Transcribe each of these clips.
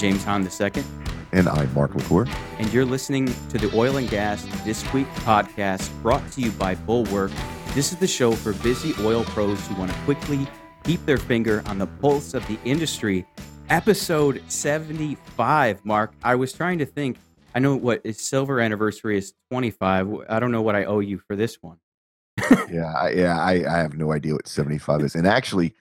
James Hahn II. And I'm Mark LaCour. And you're listening to the Oil and Gas This Week podcast brought to you by Bulwark. This is the show for busy oil pros who want to quickly keep their finger on the pulse of the industry. Episode 75, Mark. I was trying to think. I know what is silver anniversary is 25. I don't know what I owe you for this one. yeah, I, yeah, I, I have no idea what 75 is. And actually,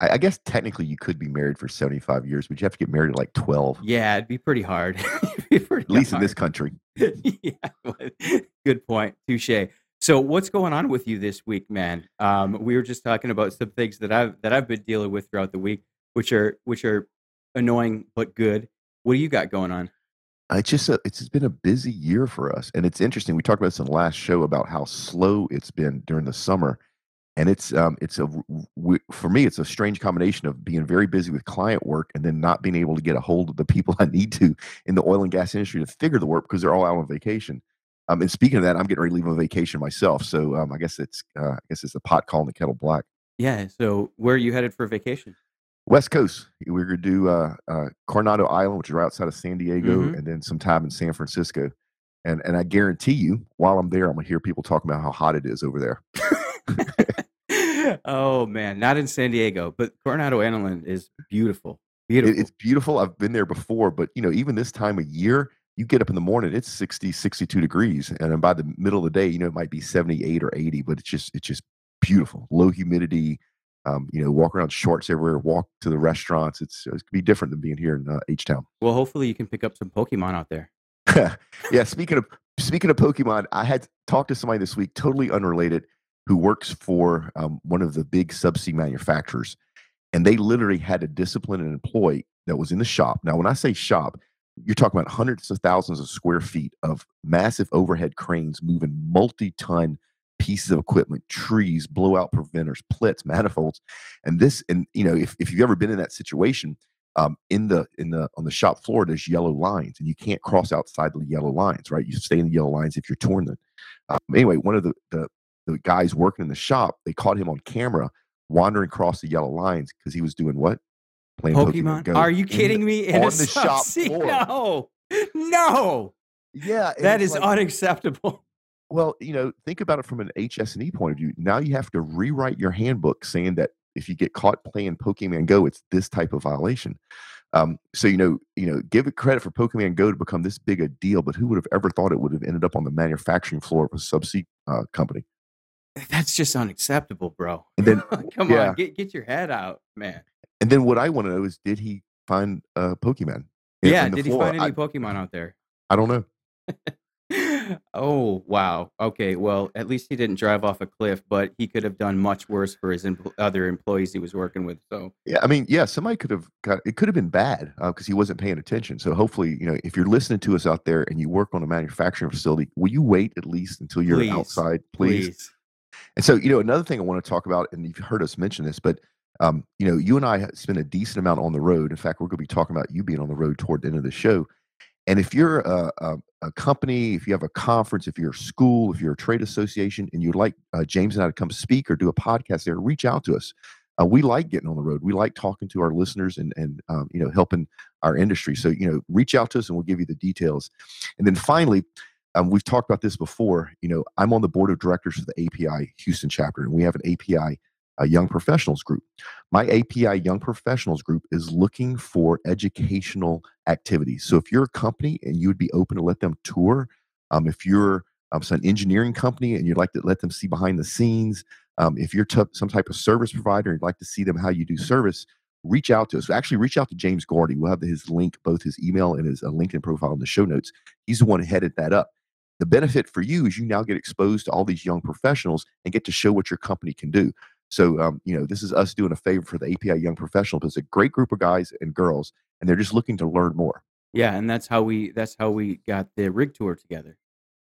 I, I, guess technically you could be married for 75 years, but you have to get married at like 12. Yeah, it'd be pretty hard. be pretty at least hard. in this country. yeah, good point. Touche. So, what's going on with you this week, man? Um, we were just talking about some things that I've that I've been dealing with throughout the week, which are which are annoying but good. What do you got going on? It's just a, it's been a busy year for us, and it's interesting. We talked about this in the last show about how slow it's been during the summer, and it's um it's a for me it's a strange combination of being very busy with client work and then not being able to get a hold of the people I need to in the oil and gas industry to figure the work because they're all out on vacation. Um, and speaking of that, I'm getting ready to leave on vacation myself, so um, I guess it's uh, I guess it's the pot calling the kettle black. Yeah. So where are you headed for vacation? West Coast. We're gonna do uh, uh, Coronado Island, which is right outside of San Diego, mm-hmm. and then some time in San Francisco. And and I guarantee you, while I'm there, I'm gonna hear people talking about how hot it is over there. oh man, not in San Diego, but Coronado Island is beautiful. Beautiful. It, it's beautiful. I've been there before, but you know, even this time of year, you get up in the morning, it's 60, 62 degrees. And by the middle of the day, you know, it might be 78 or 80, but it's just it's just beautiful. Low humidity. Um, you know, walk around shorts everywhere, walk to the restaurants. It's it's be different than being here in uh, H Town. Well, hopefully you can pick up some Pokemon out there. yeah, speaking of speaking of Pokemon, I had talked to somebody this week, totally unrelated who works for um, one of the big subsea manufacturers. And they literally had to discipline an employee that was in the shop. Now, when I say shop, you're talking about hundreds of thousands of square feet of massive overhead cranes moving multi ton pieces of equipment, trees, blowout preventers, PLETs, manifolds. And this, and you know, if, if you've ever been in that situation, um, in the in the on the shop floor there's yellow lines and you can't cross outside the yellow lines right you stay in the yellow lines if you're torn them um, anyway one of the, the the guys working in the shop, they caught him on camera wandering across the yellow lines because he was doing what? Playing Pokemon. Pokemon Are you kidding in, me? In on the shop floor. No, no. Yeah, that is like, unacceptable. Well, you know, think about it from an HS&E point of view. Now you have to rewrite your handbook saying that if you get caught playing Pokemon Go, it's this type of violation. Um, so you know, you know, give it credit for Pokemon Go to become this big a deal, but who would have ever thought it would have ended up on the manufacturing floor of a subsea uh, company? That's just unacceptable, bro. And then, come yeah. on, get get your head out, man. And then what I want to know is, did he find uh, Pokemon? In, yeah, in did floor? he find any I, Pokemon out there? I don't know. oh wow. Okay. Well, at least he didn't drive off a cliff, but he could have done much worse for his empl- other employees he was working with. So yeah, I mean, yeah, somebody could have got it. Could have been bad because uh, he wasn't paying attention. So hopefully, you know, if you're listening to us out there and you work on a manufacturing facility, will you wait at least until you're please, outside, please? please and so, you know, another thing I want to talk about, and you've heard us mention this, but um, you know, you and I spend a decent amount on the road. In fact, we're going to be talking about you being on the road toward the end of the show. And if you're a, a, a company, if you have a conference, if you're a school, if you're a trade association, and you'd like uh, James and I to come speak or do a podcast there, reach out to us. Uh, we like getting on the road. We like talking to our listeners and and um, you know helping our industry. So you know, reach out to us and we'll give you the details. And then finally, um, we've talked about this before. You know, I'm on the board of directors for the API Houston chapter, and we have an API a Young Professionals group. My API Young Professionals group is looking for educational activities. So if you're a company and you would be open to let them tour, um, if you're um, some engineering company and you'd like to let them see behind the scenes, um, if you're t- some type of service provider and you'd like to see them how you do service, reach out to us. Actually, reach out to James Gordy. We'll have his link, both his email and his uh, LinkedIn profile in the show notes. He's the one who headed that up. The benefit for you is you now get exposed to all these young professionals and get to show what your company can do. So, um, you know, this is us doing a favor for the API Young Professional. It's a great group of guys and girls, and they're just looking to learn more. Yeah, and that's how we that's how we got the rig tour together.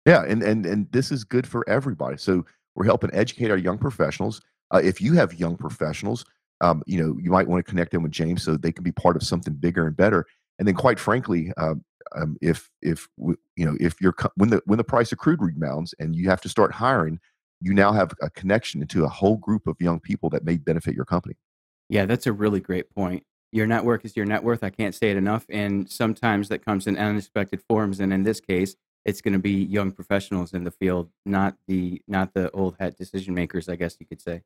Yeah, and and and this is good for everybody. So we're helping educate our young professionals. Uh, if you have young professionals, um, you know, you might want to connect them with James so they can be part of something bigger and better. And then, quite frankly, um, um, if if you know if you're when the when the price of crude rebounds and you have to start hiring, you now have a connection into a whole group of young people that may benefit your company. Yeah, that's a really great point. your network is your net worth. I can't say it enough. And sometimes that comes in unexpected forms. And in this case, it's going to be young professionals in the field, not the not the old hat decision makers. I guess you could say.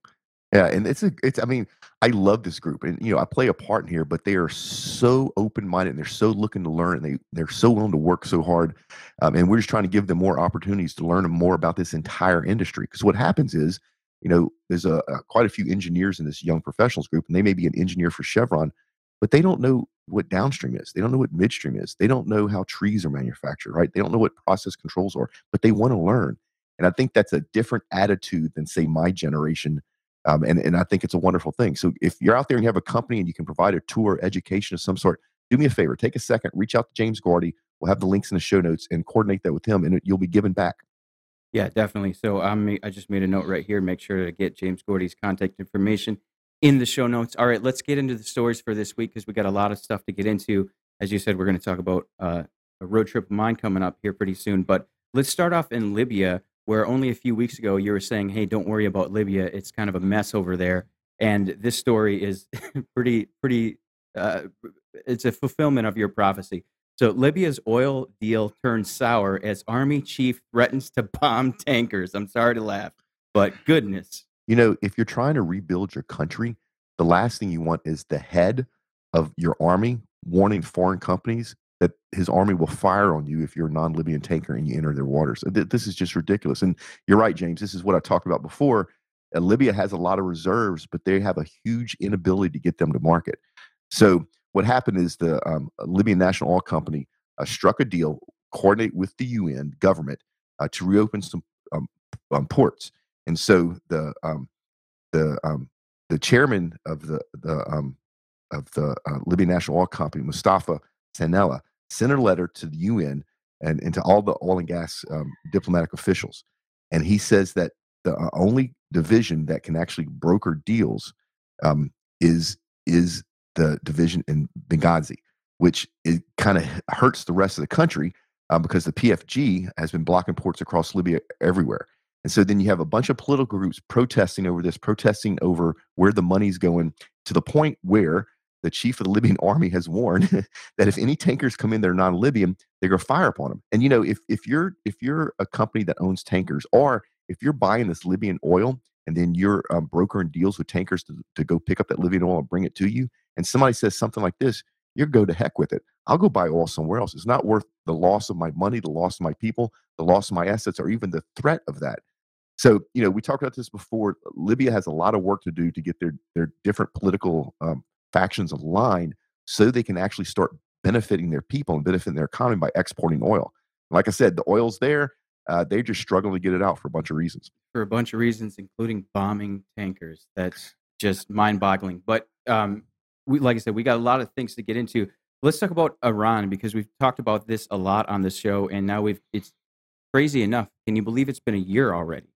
Yeah, and it's a it's I mean, I love this group and you know, I play a part in here, but they are so open-minded and they're so looking to learn and they they're so willing to work so hard. Um, and we're just trying to give them more opportunities to learn more about this entire industry because what happens is, you know, there's a, a quite a few engineers in this young professionals group and they may be an engineer for Chevron, but they don't know what downstream is. They don't know what midstream is. They don't know how trees are manufactured, right? They don't know what process controls are, but they want to learn. And I think that's a different attitude than say my generation um, and, and I think it's a wonderful thing. So if you're out there and you have a company and you can provide a tour, education of some sort, do me a favor, take a second, reach out to James Gordy. We'll have the links in the show notes and coordinate that with him, and you'll be given back. Yeah, definitely. So um, I just made a note right here. Make sure to get James Gordy's contact information in the show notes. All right, let's get into the stories for this week because we got a lot of stuff to get into. As you said, we're going to talk about uh, a road trip of mine coming up here pretty soon. But let's start off in Libya where only a few weeks ago you were saying, "Hey, don't worry about Libya; it's kind of a mess over there." And this story is pretty, pretty. Uh, it's a fulfillment of your prophecy. So Libya's oil deal turns sour as army chief threatens to bomb tankers. I'm sorry to laugh, but goodness. You know, if you're trying to rebuild your country, the last thing you want is the head of your army warning foreign companies that his army will fire on you if you're a non-Libyan tanker and you enter their waters. This is just ridiculous. And you're right, James. This is what I talked about before. Libya has a lot of reserves, but they have a huge inability to get them to market. So what happened is the um, Libyan National Oil Company uh, struck a deal, coordinate with the UN government uh, to reopen some um, um, ports. And so the um, the um, the chairman of the the um, of the uh, Libyan National Oil Company, Mustafa Sanalla, sent a letter to the UN and, and to all the oil and gas um, diplomatic officials. And he says that the uh, only division that can actually broker deals um, is is the division in Benghazi, which it kind of hurts the rest of the country um, because the PFG has been blocking ports across Libya everywhere. And so then you have a bunch of political groups protesting over this, protesting over where the money's going to the point where the chief of the Libyan army has warned that if any tankers come in that are non-Libyan, they're going to fire upon them. And you know, if if you're if you're a company that owns tankers, or if you're buying this Libyan oil and then you're um, brokering deals with tankers to, to go pick up that Libyan oil and bring it to you, and somebody says something like this, you go to heck with it. I'll go buy oil somewhere else. It's not worth the loss of my money, the loss of my people, the loss of my assets, or even the threat of that. So, you know, we talked about this before. Libya has a lot of work to do to get their their different political um, factions aligned so they can actually start benefiting their people and benefiting their economy by exporting oil. Like I said, the oil's there. Uh, they're just struggling to get it out for a bunch of reasons. For a bunch of reasons, including bombing tankers. That's just mind-boggling. But um, we, like I said, we got a lot of things to get into. Let's talk about Iran because we've talked about this a lot on the show, and now we've it's crazy enough. Can you believe it's been a year already?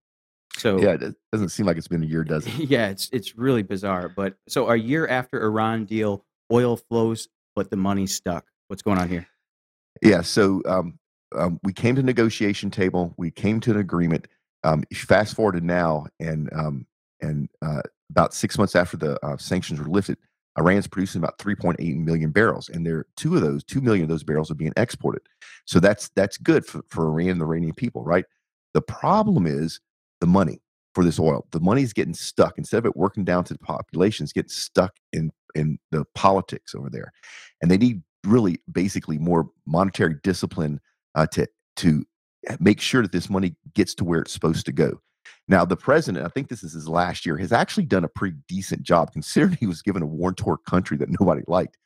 So yeah, it doesn't seem like it's been a year, does it? Yeah, it's it's really bizarre. But so a year after Iran deal, oil flows, but the money's stuck. What's going on here? Yeah, so um, um, we came to negotiation table. We came to an agreement. Um, fast forward to now, and um, and uh, about six months after the uh, sanctions were lifted, Iran's producing about 3.8 million barrels, and there two of those, two million of those barrels are being exported. So that's that's good for, for Iran and the Iranian people, right? The problem is the money for this oil. The money's getting stuck instead of it working down to the population, it's getting stuck in in the politics over there, and they need really basically more monetary discipline uh, to to make sure that this money gets to where it's supposed to go. Now, the president, I think this is his last year, has actually done a pretty decent job considering he was given a war torn country that nobody liked,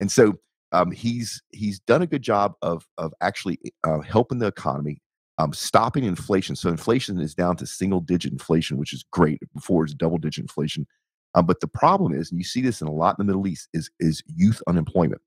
and so um, he's he's done a good job of of actually uh, helping the economy um, stopping inflation. So inflation is down to single digit inflation, which is great. Before it's double digit inflation. Um, but the problem is, and you see this in a lot in the Middle East, is is youth unemployment.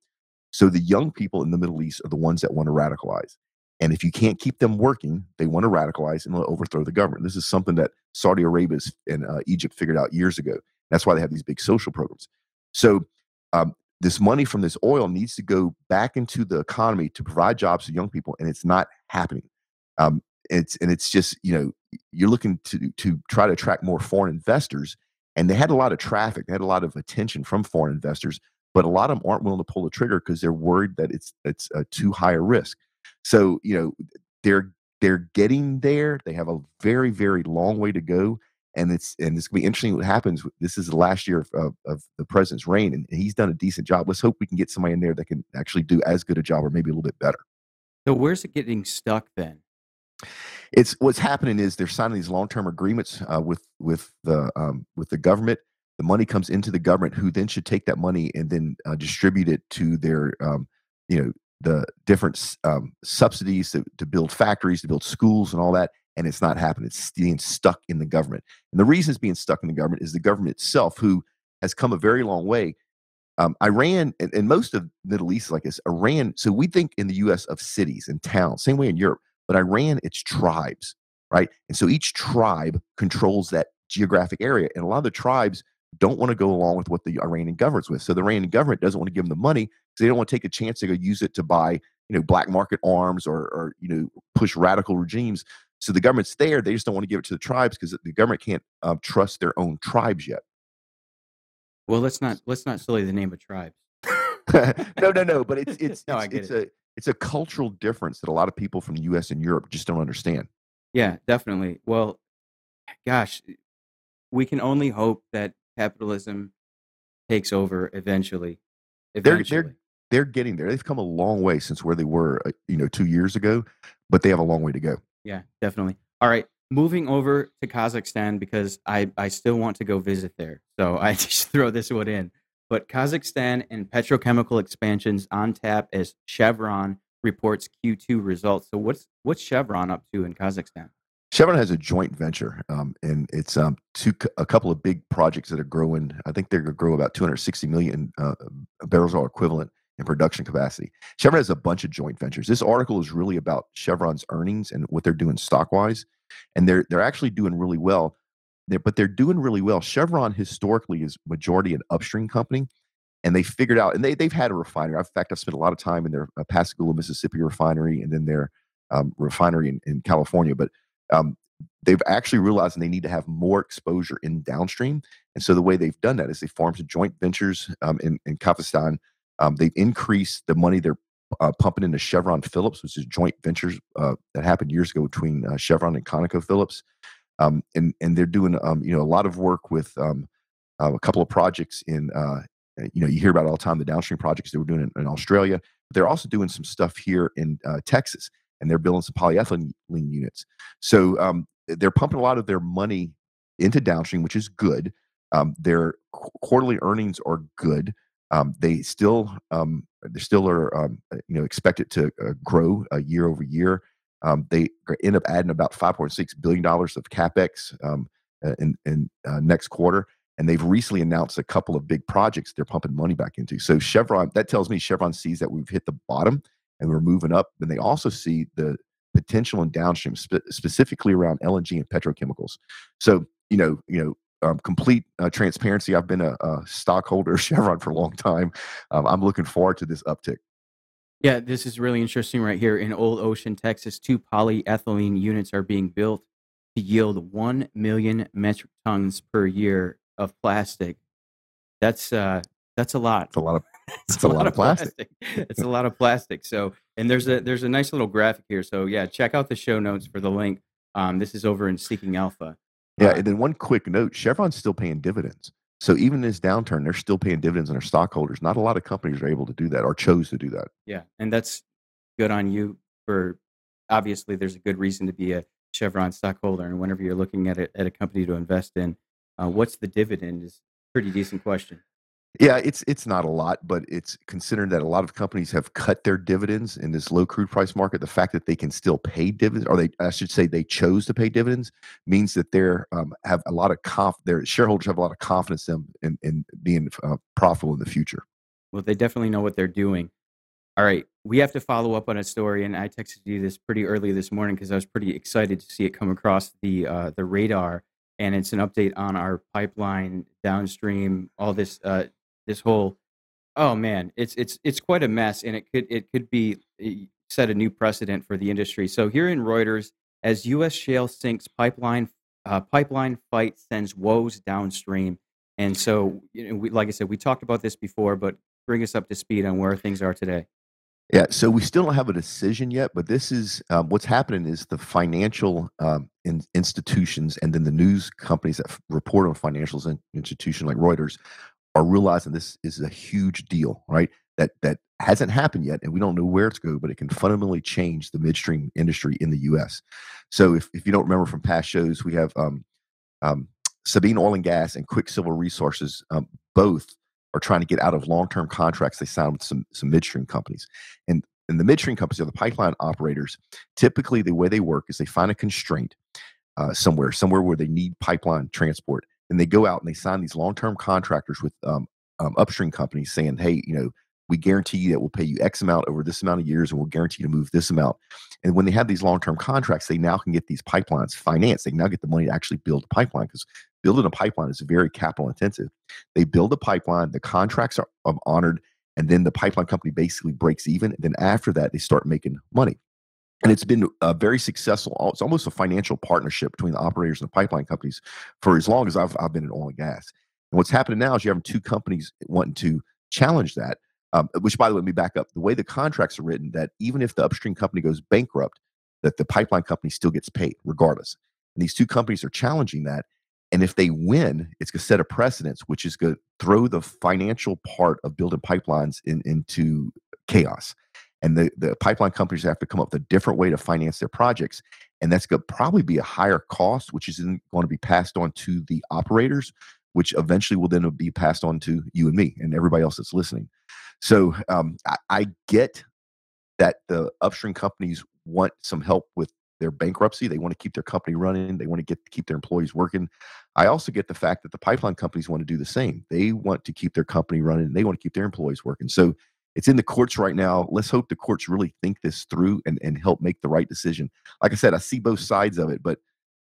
So the young people in the Middle East are the ones that want to radicalize. And if you can't keep them working, they want to radicalize and overthrow the government. This is something that Saudi Arabia and uh, Egypt figured out years ago. That's why they have these big social programs. So um, this money from this oil needs to go back into the economy to provide jobs to young people, and it's not happening. Um, it's and it's just you know you're looking to to try to attract more foreign investors, and they had a lot of traffic, they had a lot of attention from foreign investors, but a lot of them aren't willing to pull the trigger because they're worried that it's it's a too high a risk. So you know they're they're getting there. They have a very very long way to go, and it's and it's gonna be interesting what happens. This is the last year of, of, of the president's reign, and he's done a decent job. Let's hope we can get somebody in there that can actually do as good a job or maybe a little bit better. So where's it getting stuck then? It's what's happening is they're signing these long-term agreements uh, with with the um, with the government. The money comes into the government, who then should take that money and then uh, distribute it to their um, you know the different um, subsidies to, to build factories, to build schools, and all that. And it's not happening. It's being stuck in the government. And the reason it's being stuck in the government is the government itself, who has come a very long way. Um, Iran and, and most of Middle East like this, Iran. So we think in the U.S. of cities and towns, same way in Europe. But Iran, it's tribes, right? And so each tribe controls that geographic area. And a lot of the tribes don't want to go along with what the Iranian government's with. So the Iranian government doesn't want to give them the money because they don't want to take a chance to go use it to buy, you know, black market arms or, or you know, push radical regimes. So the government's there. They just don't want to give it to the tribes because the government can't um, trust their own tribes yet. Well, let's not let's not sully the name of tribes. no, no, no. But it's it's no, it's, it's it. It's a cultural difference that a lot of people from the U.S. and Europe just don't understand. Yeah, definitely. Well, gosh, we can only hope that capitalism takes over eventually. Eventually. They're they're they're getting there. They've come a long way since where they were, uh, you know, two years ago, but they have a long way to go. Yeah, definitely. All right, moving over to Kazakhstan because I I still want to go visit there. So I just throw this one in. But Kazakhstan and petrochemical expansions on tap as Chevron reports Q2 results. So what's what's Chevron up to in Kazakhstan? Chevron has a joint venture, um, and it's um, two, a couple of big projects that are growing. I think they're going to grow about 260 million uh, barrels oil equivalent in production capacity. Chevron has a bunch of joint ventures. This article is really about Chevron's earnings and what they're doing stock wise, and they're they're actually doing really well. They're, but they're doing really well. Chevron historically is majority an upstream company, and they figured out, and they they've had a refinery. In fact, I've spent a lot of time in their uh, Pascagoula, Mississippi refinery, and then their um, refinery in, in California. But um, they've actually realized they need to have more exposure in downstream. And so the way they've done that is they formed some joint ventures um, in, in Kazakhstan. Um, they've increased the money they're uh, pumping into Chevron Phillips, which is joint ventures uh, that happened years ago between uh, Chevron and ConocoPhillips. Um, and and they're doing um, you know a lot of work with um, uh, a couple of projects in uh, you know you hear about all the time the downstream projects they were doing in, in Australia. But they're also doing some stuff here in uh, Texas and they're building some polyethylene units. So um, they're pumping a lot of their money into downstream, which is good. Um, their qu- quarterly earnings are good. Um, they still they still are uh, you know expected to uh, grow uh, year over year. Um, they end up adding about 5.6 billion dollars of capex um, uh, in, in uh, next quarter, and they've recently announced a couple of big projects they're pumping money back into. So Chevron that tells me Chevron sees that we've hit the bottom and we're moving up. And they also see the potential in downstream, spe- specifically around LNG and petrochemicals. So, you know, you know, um, complete uh, transparency. I've been a, a, stockholder of Chevron for a long time. Um, I'm looking forward to this uptick. Yeah, this is really interesting right here. In Old Ocean, Texas, two polyethylene units are being built to yield 1 million metric tons per year of plastic. That's uh, that's a lot. It's a lot of it's, a, lot of plastic. plastic. it's a lot of plastic. So, and there's a there's a nice little graphic here. So, yeah, check out the show notes for the link. Um, this is over in Seeking Alpha. Yeah, uh, and then one quick note: Chevron's still paying dividends. So even in this downturn, they're still paying dividends on their stockholders. Not a lot of companies are able to do that or chose to do that. Yeah, and that's good on you for. Obviously, there's a good reason to be a Chevron stockholder, and whenever you're looking at it at a company to invest in, uh, what's the dividend is a pretty decent question. Yeah, it's it's not a lot, but it's considered that a lot of companies have cut their dividends in this low crude price market. The fact that they can still pay dividends, or they I should say they chose to pay dividends, means that they're um, have a lot of conf. Their shareholders have a lot of confidence in in, in being uh, profitable in the future. Well, they definitely know what they're doing. All right, we have to follow up on a story, and I texted you this pretty early this morning because I was pretty excited to see it come across the uh, the radar, and it's an update on our pipeline downstream, all this uh, this whole oh man it's it's it's quite a mess and it could it could be eh, set a new precedent for the industry so here in reuters as us shale sinks pipeline uh, pipeline fight sends woes downstream and so you know, we, like i said we talked about this before but bring us up to speed on where things are today. Yeah, so we still don't have a decision yet, but this is um, what's happening is the financial um, in, institutions and then the news companies that f- report on financial in, institution like Reuters are realizing this is a huge deal, right? That that hasn't happened yet, and we don't know where it's going, but it can fundamentally change the midstream industry in the U.S. So, if, if you don't remember from past shows, we have um, um, Sabine Oil and Gas and Quicksilver Resources um, both are trying to get out of long-term contracts they signed with some some midstream companies, and and the midstream companies are the pipeline operators. Typically, the way they work is they find a constraint uh, somewhere, somewhere where they need pipeline transport, and they go out and they sign these long-term contractors with um, um, upstream companies saying, "Hey, you know, we guarantee you that we'll pay you X amount over this amount of years, and we'll guarantee to move this amount." And when they have these long-term contracts, they now can get these pipelines financed. They now get the money to actually build a pipeline because building a pipeline is very capital intensive. They build a pipeline, the contracts are um, honored, and then the pipeline company basically breaks even. And then after that, they start making money. And it's been a very successful. It's almost a financial partnership between the operators and the pipeline companies for as long as I've, I've been in oil and gas. And what's happening now is you have two companies wanting to challenge that. Um, which, by the way, let me back up. The way the contracts are written, that even if the upstream company goes bankrupt, that the pipeline company still gets paid regardless. And these two companies are challenging that. And if they win, it's going to set a precedence, which is going to throw the financial part of building pipelines in, into chaos. And the, the pipeline companies have to come up with a different way to finance their projects. And that's going to probably be a higher cost, which is going to be passed on to the operators, which eventually will then be passed on to you and me and everybody else that's listening. So um, I, I get that the upstream companies want some help with their bankruptcy. They want to keep their company running. They want to get keep their employees working. I also get the fact that the pipeline companies want to do the same. They want to keep their company running. They want to keep their employees working. So it's in the courts right now. Let's hope the courts really think this through and, and help make the right decision. Like I said, I see both sides of it, but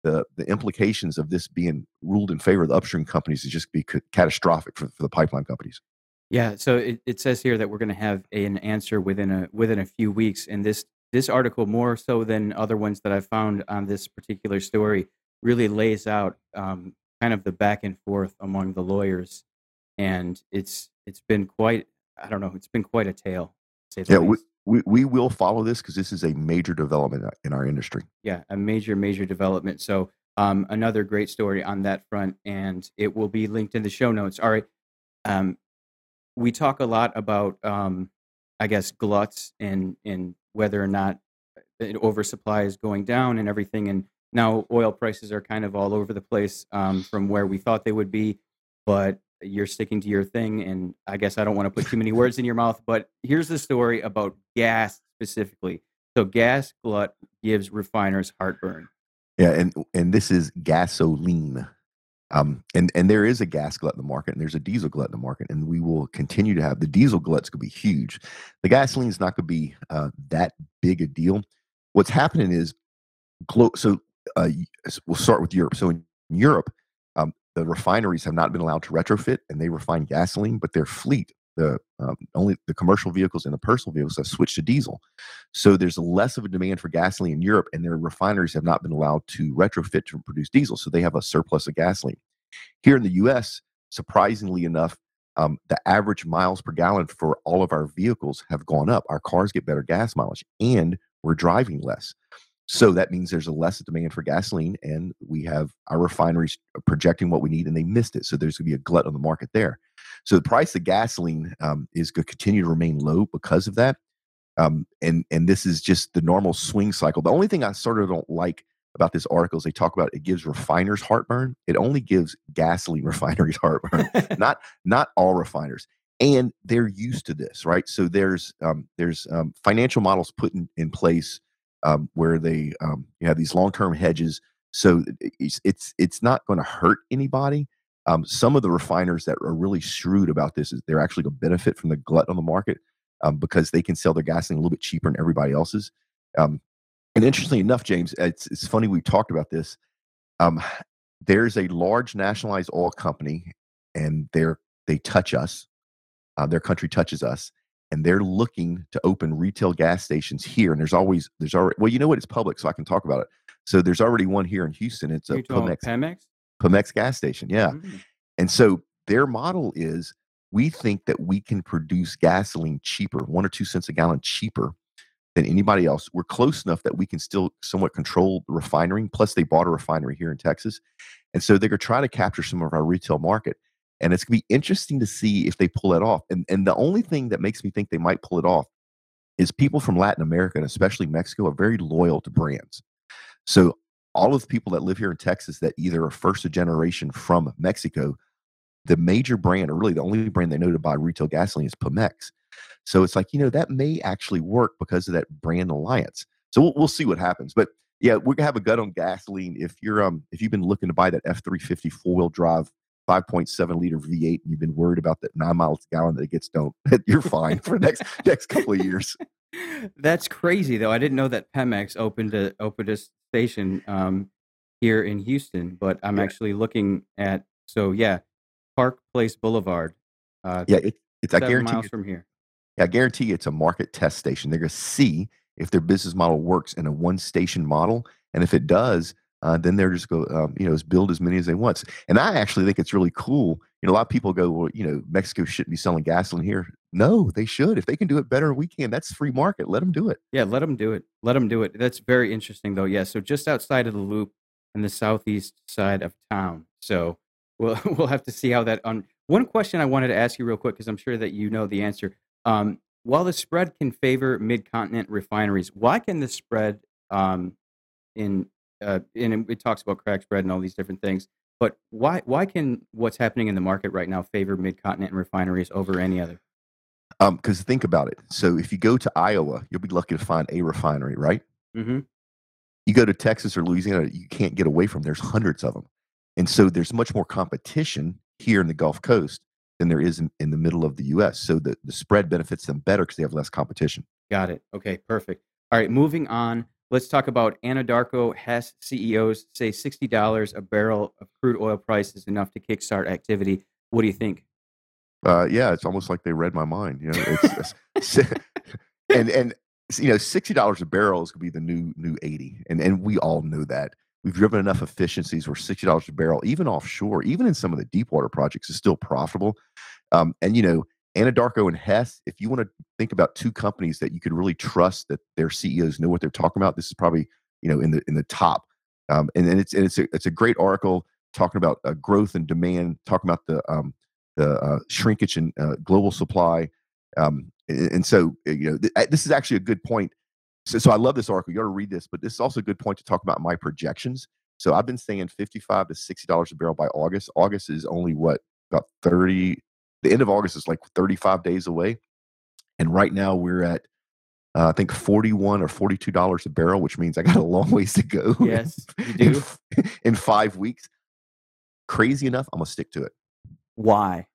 the the implications of this being ruled in favor of the upstream companies is just be c- catastrophic for, for the pipeline companies. Yeah, so it, it says here that we're going to have an answer within a within a few weeks, and this this article more so than other ones that I've found on this particular story really lays out um, kind of the back and forth among the lawyers, and it's it's been quite I don't know it's been quite a tale. yeah, we, we we will follow this because this is a major development uh, in our industry. Yeah, a major major development. So um, another great story on that front, and it will be linked in the show notes. All right. Um, we talk a lot about, um, I guess, gluts and and whether or not an oversupply is going down and everything. And now oil prices are kind of all over the place um, from where we thought they would be, but you're sticking to your thing. And I guess I don't want to put too many words in your mouth, but here's the story about gas specifically. So gas glut gives refiners heartburn. Yeah, and and this is gasoline. Um, and and there is a gas glut in the market, and there's a diesel glut in the market, and we will continue to have the diesel gluts could be huge. The gasoline is not going to be uh, that big a deal. What's happening is, so uh, we'll start with Europe. So in Europe, um, the refineries have not been allowed to retrofit, and they refine gasoline, but their fleet, the um, only the commercial vehicles and the personal vehicles, have switched to diesel. So there's less of a demand for gasoline in Europe, and their refineries have not been allowed to retrofit to produce diesel, so they have a surplus of gasoline. Here in the U.S., surprisingly enough, um, the average miles per gallon for all of our vehicles have gone up. Our cars get better gas mileage, and we're driving less. So that means there's a less demand for gasoline, and we have our refineries projecting what we need, and they missed it. So there's going to be a glut on the market there. So the price of gasoline um, is going to continue to remain low because of that. Um, and and this is just the normal swing cycle. The only thing I sort of don't like about this article is they talk about it gives refiners heartburn. It only gives gasoline refineries heartburn, not not all refiners. And they're used to this, right? So there's um, there's um, financial models put in, in place um, where they um, you have these long term hedges. So it's it's, it's not going to hurt anybody. Um, some of the refiners that are really shrewd about this is they're actually going to benefit from the glut on the market um, because they can sell their gasoline a little bit cheaper than everybody else's. Um, and interestingly enough, James, it's, it's funny we talked about this. Um, there's a large nationalized oil company, and they're they touch us. Uh, their country touches us, and they're looking to open retail gas stations here. And there's always there's already well, you know what? It's public, so I can talk about it. So there's already one here in Houston. It's a Pemex, Pemex Pemex gas station, yeah. Mm-hmm. And so their model is we think that we can produce gasoline cheaper, one or two cents a gallon cheaper than anybody else. We're close enough that we can still somewhat control the refinery. Plus, they bought a refinery here in Texas. And so they're going to try to capture some of our retail market. And it's going to be interesting to see if they pull it off. And, and the only thing that makes me think they might pull it off is people from Latin America and especially Mexico are very loyal to brands. So all of the people that live here in Texas that either are first generation from Mexico, the major brand, or really the only brand they know to buy retail gasoline is Pemex. So it's like, you know, that may actually work because of that brand alliance. So we'll, we'll see what happens. But yeah, we're gonna have a gut on gasoline. If you're um if you've been looking to buy that F three fifty four wheel drive 5.7 liter V8 and you've been worried about that nine miles a gallon that it gets don't you're fine for the next next couple of years. That's crazy though. I didn't know that Pemex opened a opened a station um, here in Houston, but I'm yeah. actually looking at so yeah, Park Place Boulevard. Uh, yeah, it, it's I guarantee miles from here. Yeah I guarantee it's a market test station. They're going to see if their business model works in a one station model, and if it does, uh, then they're just go, um, you know, build as many as they want. And I actually think it's really cool. You know, a lot of people go, well, you know, Mexico shouldn't be selling gasoline here. No, they should. If they can do it better we can, that's free market. Let them do it. Yeah, let them do it. Let them do it. That's very interesting, though. Yeah, so just outside of the loop in the southeast side of town. So we'll we'll have to see how that. On one question I wanted to ask you real quick because I'm sure that you know the answer. Um, while the spread can favor mid-continent refineries, why can the spread um, in uh, and it talks about crack spread and all these different things. But why why can what's happening in the market right now favor mid continent refineries over any other? Because um, think about it. So if you go to Iowa, you'll be lucky to find a refinery, right? Mm-hmm. You go to Texas or Louisiana, you can't get away from. There's hundreds of them, and so there's much more competition here in the Gulf Coast than there is in, in the middle of the U.S. So the the spread benefits them better because they have less competition. Got it. Okay, perfect. All right, moving on. Let's talk about Anadarko Hess CEOs say $60 a barrel of crude oil price is enough to kickstart activity. What do you think? Uh, yeah, it's almost like they read my mind. You know, it's, it's and and you know, sixty dollars a barrel is going to be the new new eighty, and and we all know that. We've driven enough efficiencies where sixty dollars a barrel, even offshore, even in some of the deep water projects, is still profitable. Um, and you know, Anadarko and Hess, if you want to think about two companies that you could really trust that their CEOs know what they're talking about, this is probably you know in the in the top. Um, and, and it's and it's a it's a great article talking about uh, growth and demand, talking about the um, the uh, shrinkage in uh, global supply. Um, and, and, so uh, you know th- this is actually a good point. So, so I love this article. You got to read this, but this is also a good point to talk about my projections. So I've been saying fifty-five to sixty dollars a barrel by August. August is only what about thirty the end of August is like 35 days away. And right now we're at, uh, I think 41 or $42 a barrel, which means I got a long ways to go. Yes, you do. In, in five weeks. Crazy enough, I'm going to stick to it. Why?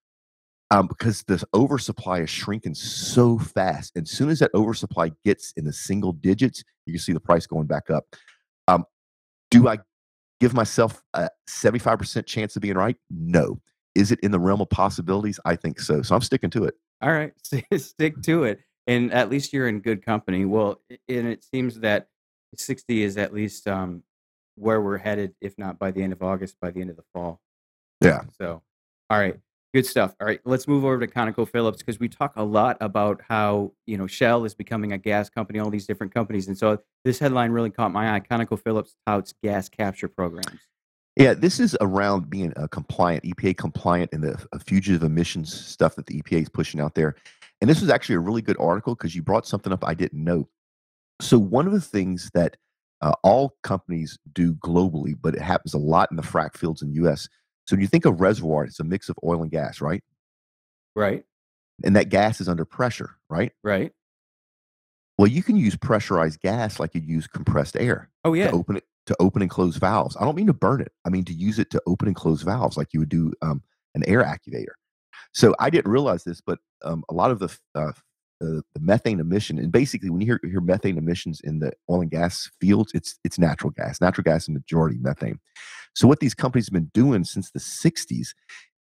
Um, because the oversupply is shrinking so fast. And as soon as that oversupply gets in the single digits, you can see the price going back up. Um, do I give myself a 75% chance of being right? No. Is it in the realm of possibilities? I think so. So I'm sticking to it. All right, stick to it, and at least you're in good company. Well, and it seems that 60 is at least um, where we're headed, if not by the end of August, by the end of the fall. Yeah. So, all right, good stuff. All right, let's move over to ConocoPhillips because we talk a lot about how you know Shell is becoming a gas company, all these different companies, and so this headline really caught my eye. ConocoPhillips touts gas capture programs. Yeah, this is around being a compliant, EPA compliant, and the fugitive emissions stuff that the EPA is pushing out there. And this was actually a really good article because you brought something up I didn't know. So one of the things that uh, all companies do globally, but it happens a lot in the frac fields in the U.S. So when you think of reservoir, it's a mix of oil and gas, right? Right. And that gas is under pressure, right? Right. Well, you can use pressurized gas like you use compressed air. Oh yeah. To open it to open and close valves. I don't mean to burn it. I mean to use it to open and close valves like you would do um, an air activator. So I didn't realize this, but um, a lot of the, uh, the, the methane emission, and basically when you hear, hear methane emissions in the oil and gas fields, it's it's natural gas. Natural gas is majority methane. So what these companies have been doing since the 60s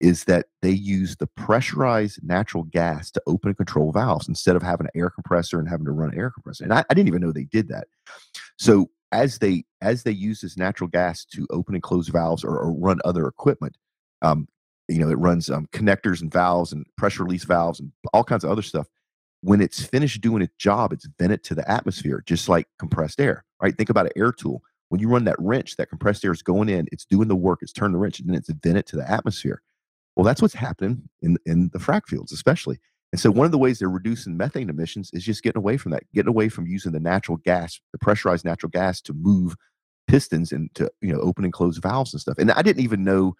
is that they use the pressurized natural gas to open and control valves instead of having an air compressor and having to run an air compressor. And I, I didn't even know they did that. So as they as they use this natural gas to open and close valves or, or run other equipment, um, you know, it runs um, connectors and valves and pressure release valves and all kinds of other stuff. When it's finished doing its job, it's vented to the atmosphere, just like compressed air. Right? Think about an air tool. When you run that wrench, that compressed air is going in, it's doing the work, it's turning the wrench, and then it's vented to the atmosphere. Well, that's what's happening in in the frac fields, especially. And so one of the ways they're reducing methane emissions is just getting away from that, getting away from using the natural gas, the pressurized natural gas to move pistons and to you know open and close valves and stuff. And I didn't even know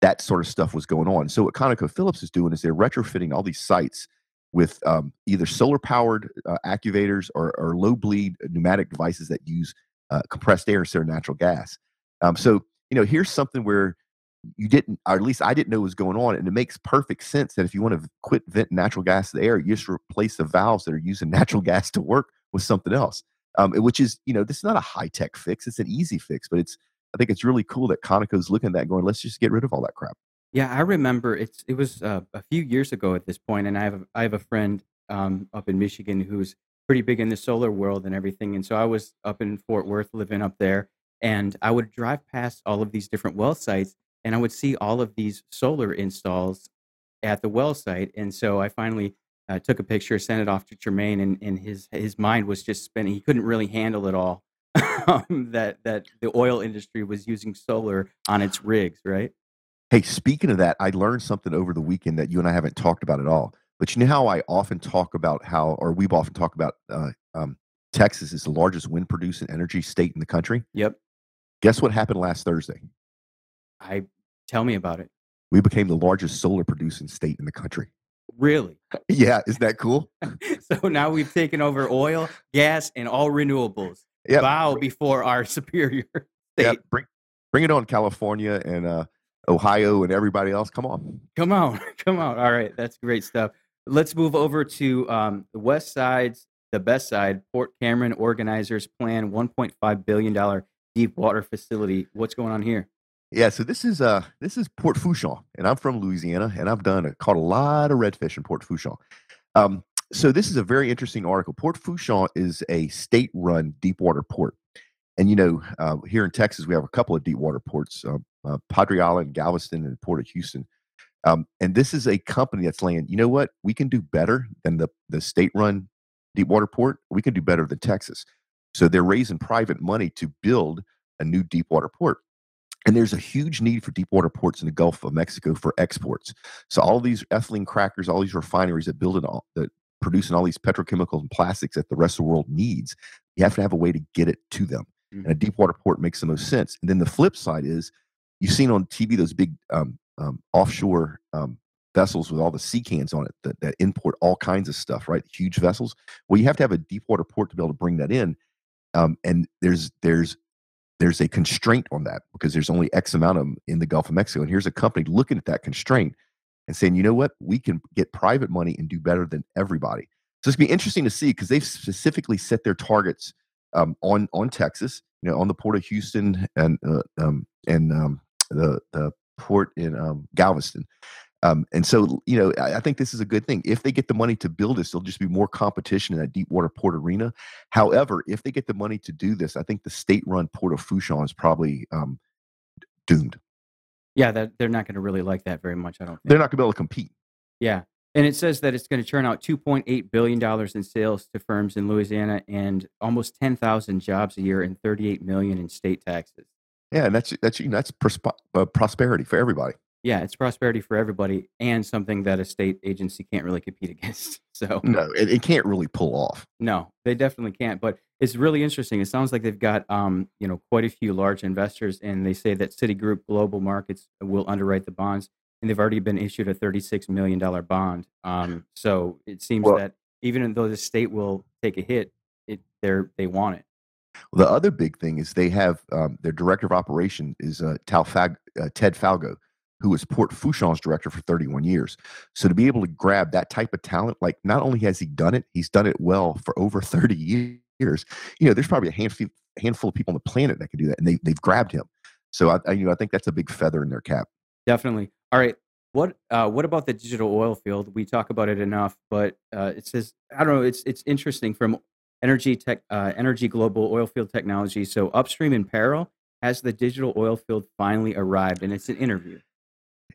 that sort of stuff was going on. So what ConocoPhillips is doing is they're retrofitting all these sites with um, either solar powered uh, activators or, or, low bleed pneumatic devices that use uh, compressed air instead of natural gas. Um, so you know here's something where you didn't, or at least I didn't know was going on. And it makes perfect sense that if you want to quit vent natural gas to the air, you just replace the valves that are using natural gas to work with something else. Um, which is, you know, this is not a high tech fix. It's an easy fix, but it's, I think it's really cool that Conoco's looking at that going, let's just get rid of all that crap. Yeah, I remember it's it was uh, a few years ago at this point, and I have a, I have a friend um, up in Michigan who's pretty big in the solar world and everything, and so I was up in Fort Worth living up there, and I would drive past all of these different well sites, and I would see all of these solar installs at the well site. And so I finally uh, took a picture, sent it off to Tremaine, and, and his his mind was just spinning. He couldn't really handle it all. um, that that the oil industry was using solar on its rigs, right? Hey, speaking of that, I learned something over the weekend that you and I haven't talked about at all. But you know how I often talk about how, or we've often talked about, uh, um, Texas is the largest wind producing energy state in the country. Yep. Guess what happened last Thursday? I tell me about it. We became the largest solar producing state in the country. Really? Yeah, is that cool? so now we've taken over oil, gas, and all renewables. Yeah. Bow before our superior state. Yeah, bring, bring it on, California and uh, Ohio and everybody else. Come on. Come on. Come on. All right. That's great stuff. Let's move over to um, the west side's the best side. Port Cameron organizers plan $1.5 billion deep water facility. What's going on here? Yeah, so this is uh this is Port Fourchon, and I'm from Louisiana, and I've done caught a lot of redfish in Port Fourchon. Um, so this is a very interesting article. Port Fourchon is a state-run deepwater port, and you know uh, here in Texas we have a couple of deepwater ports, uh, uh, Padre Island, Galveston, and Port of Houston. Um, and this is a company that's laying. You know what? We can do better than the the state-run deepwater port. We can do better than Texas. So they're raising private money to build a new deepwater port. And there's a huge need for deep water ports in the Gulf of Mexico for exports. So all these ethylene crackers, all these refineries that build it all, that producing all these petrochemicals and plastics that the rest of the world needs, you have to have a way to get it to them. Mm-hmm. And a deep water port makes the most sense. And then the flip side is you've seen on TV those big um, um, offshore um, vessels with all the sea cans on it that, that import all kinds of stuff, right? Huge vessels. Well, you have to have a deep water port to be able to bring that in. Um, and there's there's there's a constraint on that because there's only X amount of them in the Gulf of Mexico. And here's a company looking at that constraint and saying, you know what, we can get private money and do better than everybody. So it's gonna be interesting to see because they've specifically set their targets um, on on Texas, you know, on the port of Houston and uh, um, and um, the the port in um, Galveston. Um, and so, you know, I, I, think this is a good thing. If they get the money to build this, there'll just be more competition in that deep water port arena. However, if they get the money to do this, I think the state-run Port of Fourchon is probably um, doomed. Yeah, that, they're not going to really like that very much. I don't. Think. They're not going to be able to compete. Yeah, and it says that it's going to turn out 2.8 billion dollars in sales to firms in Louisiana and almost 10,000 jobs a year and 38 million in state taxes. Yeah, and that's that's that's prosp- uh, prosperity for everybody yeah, it's prosperity for everybody and something that a state agency can't really compete against. So no, it, it can't really pull off. No, they definitely can't. But it's really interesting. It sounds like they've got um, you know quite a few large investors, and they say that Citigroup Global Markets will underwrite the bonds, and they've already been issued a thirty-six million dollar bond. Um, so it seems well, that even though the state will take a hit, it they're they want it. Well, the other big thing is they have um, their director of operation is uh, Fag- uh, Ted Falgout who was Port Fourchon's director for 31 years. So to be able to grab that type of talent, like not only has he done it, he's done it well for over 30 years. You know, there's probably a handful handful of people on the planet that can do that, and they they've grabbed him. So I, I you know I think that's a big feather in their cap. Definitely. All right. What uh, what about the digital oil field? We talk about it enough, but uh, it says I don't know. It's it's interesting from energy tech, uh, energy global oil field technology. So upstream in peril has the digital oil field finally arrived, and it's an interview.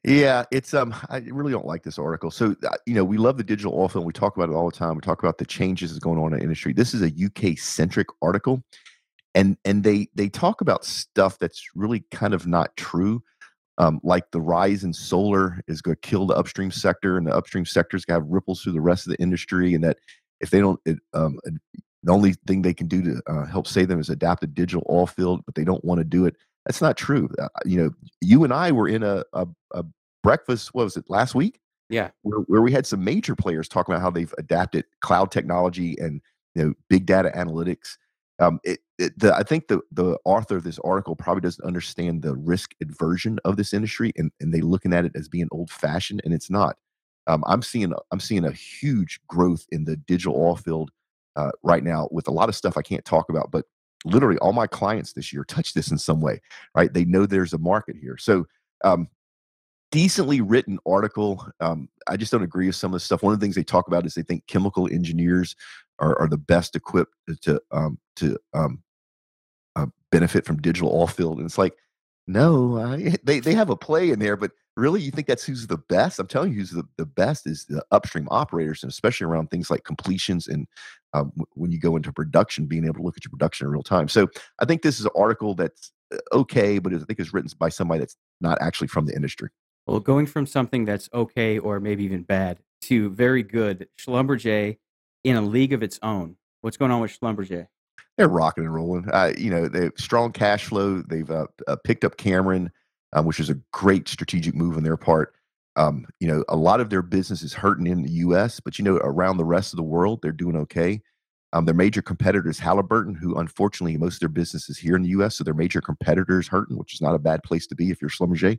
Yeah, it's um, I really don't like this article. So uh, you know, we love the digital field. We talk about it all the time. We talk about the changes that's going on in the industry. This is a UK centric article, and and they they talk about stuff that's really kind of not true. Um, like the rise in solar is going to kill the upstream sector, and the upstream sector is going to have ripples through the rest of the industry, and that if they don't, it, um, the only thing they can do to uh, help save them is adapt a digital oil field, but they don't want to do it. That's not true. Uh, you know, you and I were in a, a, a breakfast. What was it last week? Yeah, where, where, we had some major players talking about how they've adapted cloud technology and you know big data analytics. Um, it, it, the, I think the the author of this article probably doesn't understand the risk aversion of this industry, and, and they looking at it as being old fashioned, and it's not. Um, I'm seeing I'm seeing a huge growth in the digital oil field uh, right now with a lot of stuff I can't talk about, but literally all my clients this year touch this in some way, right? They know there's a market here. So, um, decently written article. Um, I just don't agree with some of the stuff. One of the things they talk about is they think chemical engineers are, are the best equipped to um, to um, uh, benefit from digital oil field, and it's like, no, I, they they have a play in there, but really, you think that's who's the best? I'm telling you, who's the, the best is the upstream operators, and especially around things like completions and um, when you go into production, being able to look at your production in real time. So I think this is an article that's uh, okay, but I think it's written by somebody that's not actually from the industry. Well, going from something that's okay or maybe even bad to very good, Schlumberger in a league of its own. What's going on with Schlumberger? They're rocking and rolling. Uh, you know, they have strong cash flow. They've uh, uh, picked up Cameron, um, which is a great strategic move on their part. Um, you know, a lot of their business is hurting in the U.S., but you know, around the rest of the world, they're doing okay. Um, their major competitor is Halliburton, who unfortunately most of their business is here in the U.S., so their major competitor is hurting, which is not a bad place to be if you're Schlumberger.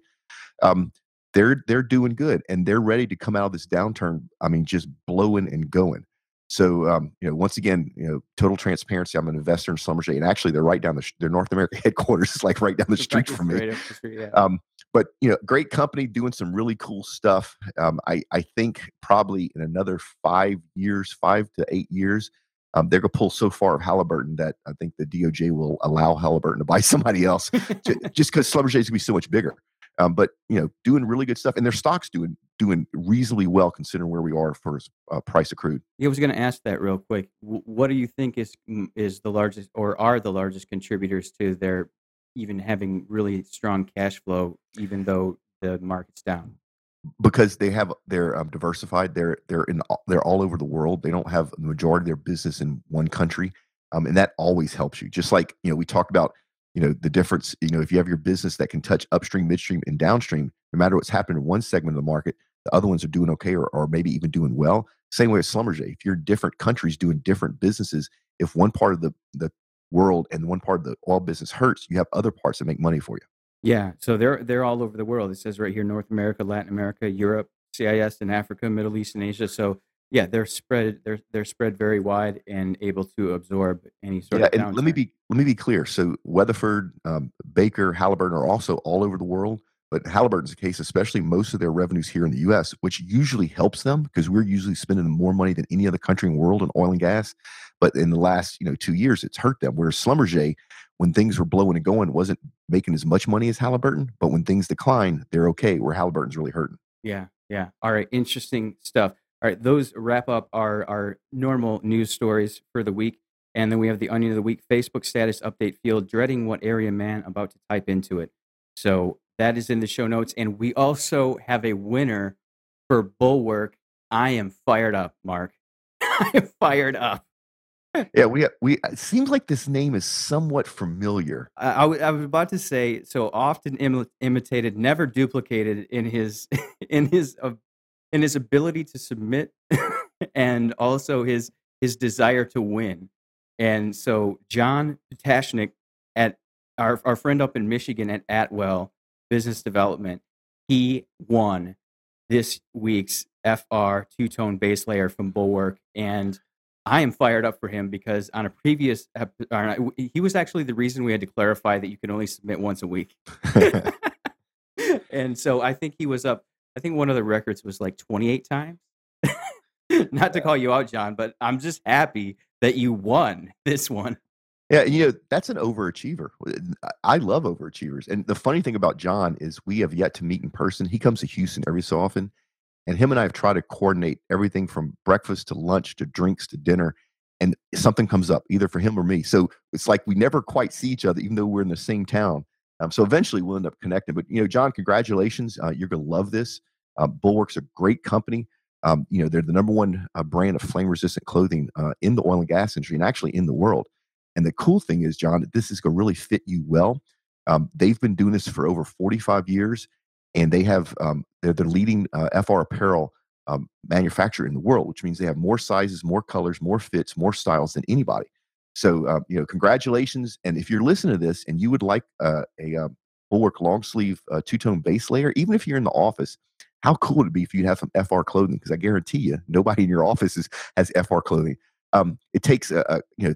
Um, they're they're doing good, and they're ready to come out of this downturn. I mean, just blowing and going. So, um, you know, once again, you know, total transparency. I'm an investor in Schlumberger, and actually, they're right down the their North America headquarters is like right down the street from me. Street, yeah. um, but you know, great company doing some really cool stuff. Um, I I think probably in another five years, five to eight years, um, they're going to pull so far of Halliburton that I think the DOJ will allow Halliburton to buy somebody else, to, just because Schlumberger is going to be so much bigger. Um, but you know, doing really good stuff, and their stocks doing doing reasonably well considering where we are for uh, price accrued. Yeah, I was going to ask that real quick. W- what do you think is is the largest or are the largest contributors to their even having really strong cash flow, even though the market's down? Because they have they're um, diversified. They're they're in they're all over the world. They don't have the majority of their business in one country, um, and that always helps you. Just like you know, we talked about you know the difference you know if you have your business that can touch upstream midstream and downstream no matter what's happening in one segment of the market the other ones are doing okay or, or maybe even doing well. Same way as Schlumberger if you're different countries doing different businesses if one part of the the world and one part of the oil business hurts you have other parts that make money for you. Yeah so they're they're all over the world. It says right here north america latin america europe cis and africa middle east and asia. So yeah, they're spread. They're they're spread very wide and able to absorb any sort yeah, of. Yeah, and let me be let me be clear. So Weatherford, um, Baker, Halliburton are also all over the world. But Halliburton's the case, especially most of their revenues here in the U.S., which usually helps them because we're usually spending more money than any other country in the world on oil and gas. But in the last, you know, two years, it's hurt them. Whereas Schlumberger, when things were blowing and going, wasn't making as much money as Halliburton. But when things decline, they're okay. Where Halliburton's really hurting. Yeah, yeah. All right, interesting stuff. All right, those wrap up our, our normal news stories for the week. And then we have the Onion of the Week Facebook status update field, dreading what area man about to type into it. So that is in the show notes. And we also have a winner for Bulwark. I am fired up, Mark. I am fired up. yeah, we we it seems like this name is somewhat familiar. I, I, w- I was about to say so often Im- imitated, never duplicated in his in his uh, and his ability to submit and also his his desire to win. And so John Patashnik at our, our friend up in Michigan at Atwell Business Development, he won this week's FR two tone bass layer from Bulwark. And I am fired up for him because on a previous, he was actually the reason we had to clarify that you can only submit once a week. and so I think he was up I think one of the records was like 28 times. Not to call you out, John, but I'm just happy that you won this one. Yeah, you know, that's an overachiever. I love overachievers. And the funny thing about John is we have yet to meet in person. He comes to Houston every so often, and him and I have tried to coordinate everything from breakfast to lunch to drinks to dinner. And something comes up either for him or me. So it's like we never quite see each other, even though we're in the same town. Um, so eventually we'll end up connecting. But you know, John, congratulations! Uh, you're going to love this. Uh, Bulwark's a great company. Um, you know, they're the number one uh, brand of flame resistant clothing uh, in the oil and gas industry and actually in the world. And the cool thing is, John, that this is going to really fit you well. Um, they've been doing this for over 45 years, and they have um, they're the leading uh, FR apparel um, manufacturer in the world, which means they have more sizes, more colors, more fits, more styles than anybody. So, uh, you know, congratulations. And if you're listening to this and you would like uh, a uh, Bulwark long sleeve uh, two tone base layer, even if you're in the office, how cool would it be if you'd have some FR clothing? Because I guarantee you, nobody in your office is, has FR clothing. Um, it takes a, a, you know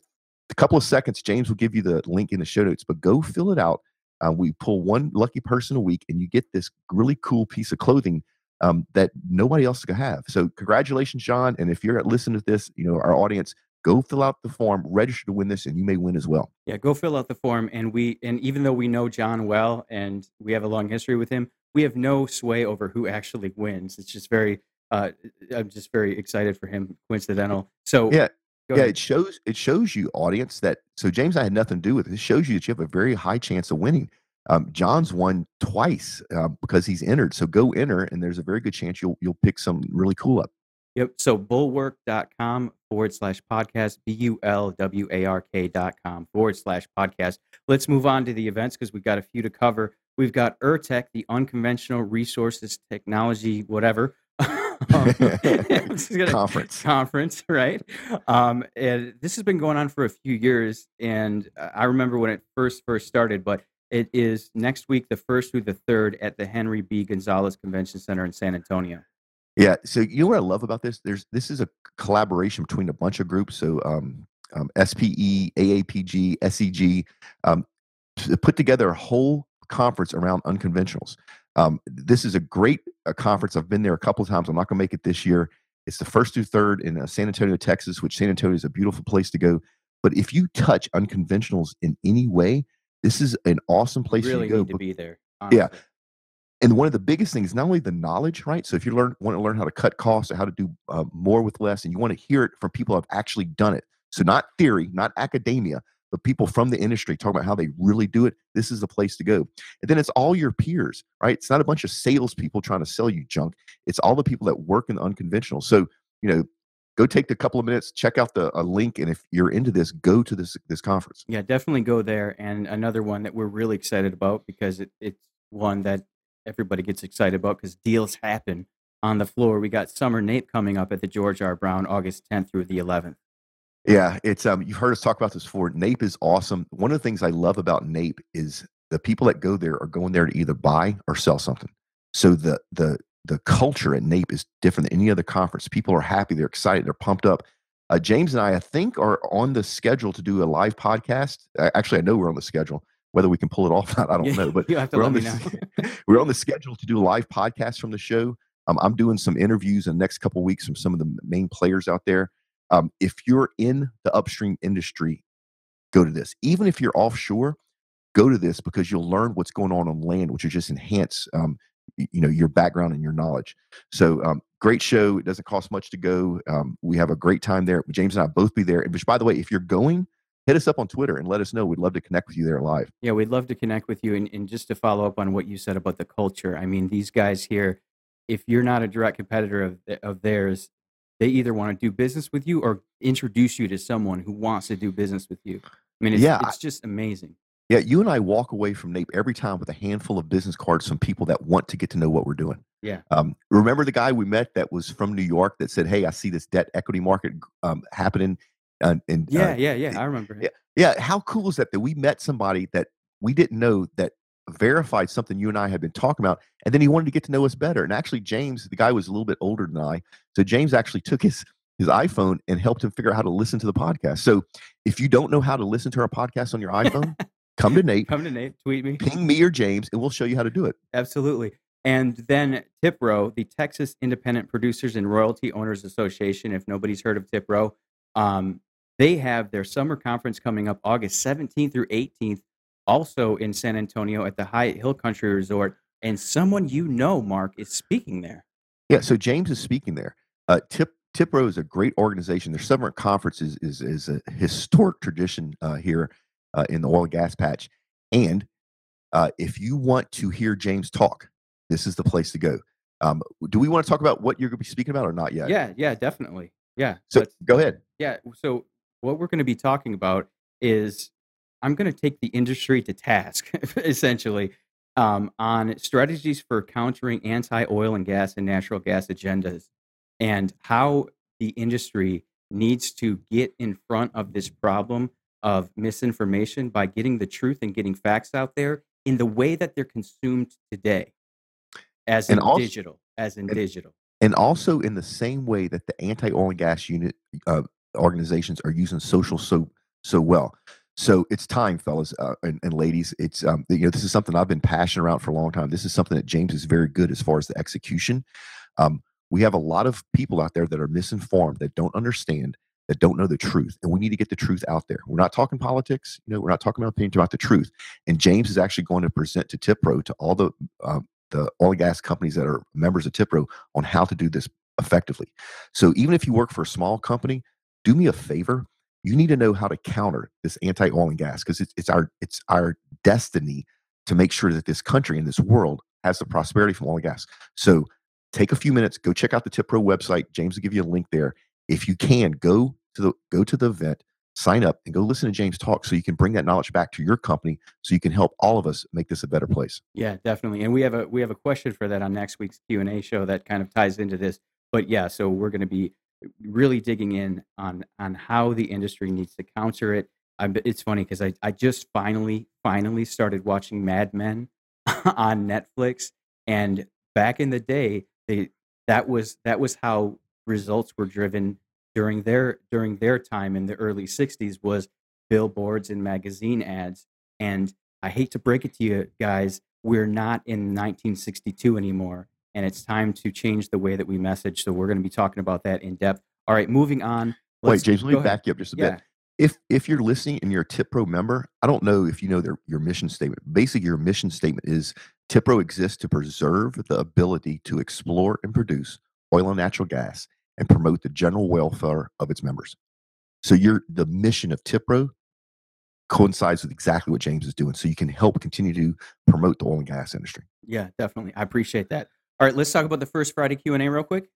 a couple of seconds. James will give you the link in the show notes, but go fill it out. Uh, we pull one lucky person a week, and you get this really cool piece of clothing um, that nobody else can have. So, congratulations, John! And if you're listening to this, you know our audience, go fill out the form, register to win this, and you may win as well. Yeah, go fill out the form. And we, and even though we know John well and we have a long history with him, we have no sway over who actually wins. It's just very, uh, I'm just very excited for him. Coincidental. So yeah, yeah, it shows it shows you audience that. So James, I had nothing to do with it. It shows you that you have a very high chance of winning. Um, John's won twice uh, because he's entered. So go enter, and there's a very good chance you'll you'll pick some really cool up. Yep. So bulwark.com forward slash podcast, B U L W A R K dot com forward slash podcast. Let's move on to the events because we've got a few to cover. We've got URTEC, the Unconventional Resources Technology, whatever. um, conference. Conference, right? Um, and this has been going on for a few years. And I remember when it first first started, but it is next week, the first through the third, at the Henry B. Gonzalez Convention Center in San Antonio. Yeah. So you know what I love about this? There's this is a collaboration between a bunch of groups. So um, um, SPE, AAPG, SEG, um, put together a whole conference around unconventionals. Um, this is a great uh, conference. I've been there a couple of times. I'm not going to make it this year. It's the first through third in uh, San Antonio, Texas, which San Antonio is a beautiful place to go. But if you touch unconventionals in any way, this is an awesome place really to go. to be there. Honestly. Yeah. And one of the biggest things, not only the knowledge, right? So if you learn want to learn how to cut costs or how to do uh, more with less, and you want to hear it from people who have actually done it. So not theory, not academia, but people from the industry talking about how they really do it, this is the place to go. And then it's all your peers, right? It's not a bunch of salespeople trying to sell you junk. It's all the people that work in the unconventional. So, you know, go take the couple of minutes, check out the a link, and if you're into this, go to this this conference. Yeah, definitely go there. And another one that we're really excited about because it, it's one that everybody gets excited about because deals happen on the floor. We got Summer NAPE coming up at the George R. Brown August 10th through the 11th. Yeah, it's um you've heard us talk about this before. NAPE is awesome. One of the things I love about NAPE is the people that go there are going there to either buy or sell something. So the the the culture at NAPE is different than any other conference. People are happy, they're excited, they're pumped up. Uh, James and I, I think, are on the schedule to do a live podcast. Actually, I know we're on the schedule. Whether we can pull it off, not, I don't yeah, know. But we're on, the, we're on the schedule to do live podcast from the show. Um, I'm doing some interviews in the next couple weeks from some of the main players out there. Um, if you're in the upstream industry, go to this. Even if you're offshore, go to this because you'll learn what's going on on land, which will just enhance, um, you know, your background and your knowledge. So, um, great show. It doesn't cost much to go. Um, we have a great time there. James and I both be there. And which, by the way, if you're going, hit us up on Twitter and let us know. We'd love to connect with you there live. Yeah, we'd love to connect with you. And, and just to follow up on what you said about the culture, I mean, these guys here, if you're not a direct competitor of, of theirs, they either want to do business with you or introduce you to someone who wants to do business with you. I mean, it's, yeah, it's just amazing. Yeah, you and I walk away from NAPE every time with a handful of business cards from people that want to get to know what we're doing. Yeah. Um, remember the guy we met that was from New York that said, "Hey, I see this debt equity market um, happening." Uh, and yeah, uh, yeah, yeah, I remember. Yeah, yeah. How cool is that that we met somebody that we didn't know that verified something you and I had been talking about, and then he wanted to get to know us better. And actually, James, the guy was a little bit older than I, so James actually took his his iPhone and helped him figure out how to listen to the podcast. So if you don't know how to listen to our podcast on your iPhone, come to NAPE. Come to NAPE. Tweet me. Ping me or James, and we'll show you how to do it. Absolutely. And then TIPRO, the Texas Independent Producers and Royalty Owners Association. If nobody's heard of TIPRO, um, They have their summer conference coming up August 17th through 18th, also in San Antonio at the Hyatt Hill Country Resort. And someone you know, Mark, is speaking there. Yeah, so James is speaking there. Uh, Tip TIPRO is a great organization. Their summer conference is is, is a historic tradition uh, here uh, in the oil and gas patch. And uh, if you want to hear James talk, this is the place to go. Um, do we want to talk about what you're going to be speaking about or not yet? Yeah, yeah, definitely. Yeah. So go ahead. Yeah. So what we're going to be talking about is I'm going to take the industry to task, essentially, um, on strategies for countering anti oil and gas and natural gas agendas and how the industry needs to get in front of this problem of misinformation by getting the truth and getting facts out there in the way that they're consumed today as in also, digital as in and, digital. and also in the same way that the anti-oil and gas unit uh, organizations are using social so so well. So it's time fellas uh, and, and, ladies it's um, you know this is something i've been passionate around for a long time. This is something that james is very good as far as the execution. Um, we have a lot of people out there that are misinformed that don't understand that don't know the truth and we need to get the truth out there. We're not talking politics you know we're not talking about opinion about the truth and james is actually going to present to tipro to all the um, the oil and gas companies that are members of tipro on how to do this effectively. So even if you work for a small company do me a favor you need to know how to counter this anti-oil and gas because it's, it's our it's our destiny to make sure that this country and this world has the prosperity from oil and gas so take a few minutes, go check out the TIPRO website. James will give you a link there. If you can, go to the go to the event, sign up, and go listen to James talk so you can bring that knowledge back to your company so you can help all of us make this a better place. Yeah, definitely. And we have a we have a question for that on next week's Q and A show that kind of ties into this. But yeah, so we're going to be really digging in on on how the industry needs to counter it. I'm, it's funny because I, I just finally finally started watching Mad Men on Netflix, and back in the day, they that was that was how results were driven during their during their time in the early 60s was billboards and magazine ads and i hate to break it to you guys we're not in 1962 anymore and it's time to change the way that we message so we're going to be talking about that in depth all right moving on wait james let me back you up just a yeah. bit if if you're listening and you're a tipro member i don't know if you know their your mission statement basically your mission statement is TIPRO exists to preserve the ability to explore and produce oil and natural gas and promote the general welfare of its members. So you're the mission of TIPRO coincides with exactly what James is doing. So you can help continue to promote the oil and gas industry. Yeah, definitely. I appreciate that. All right, let's talk about the first Friday Q and A real quick.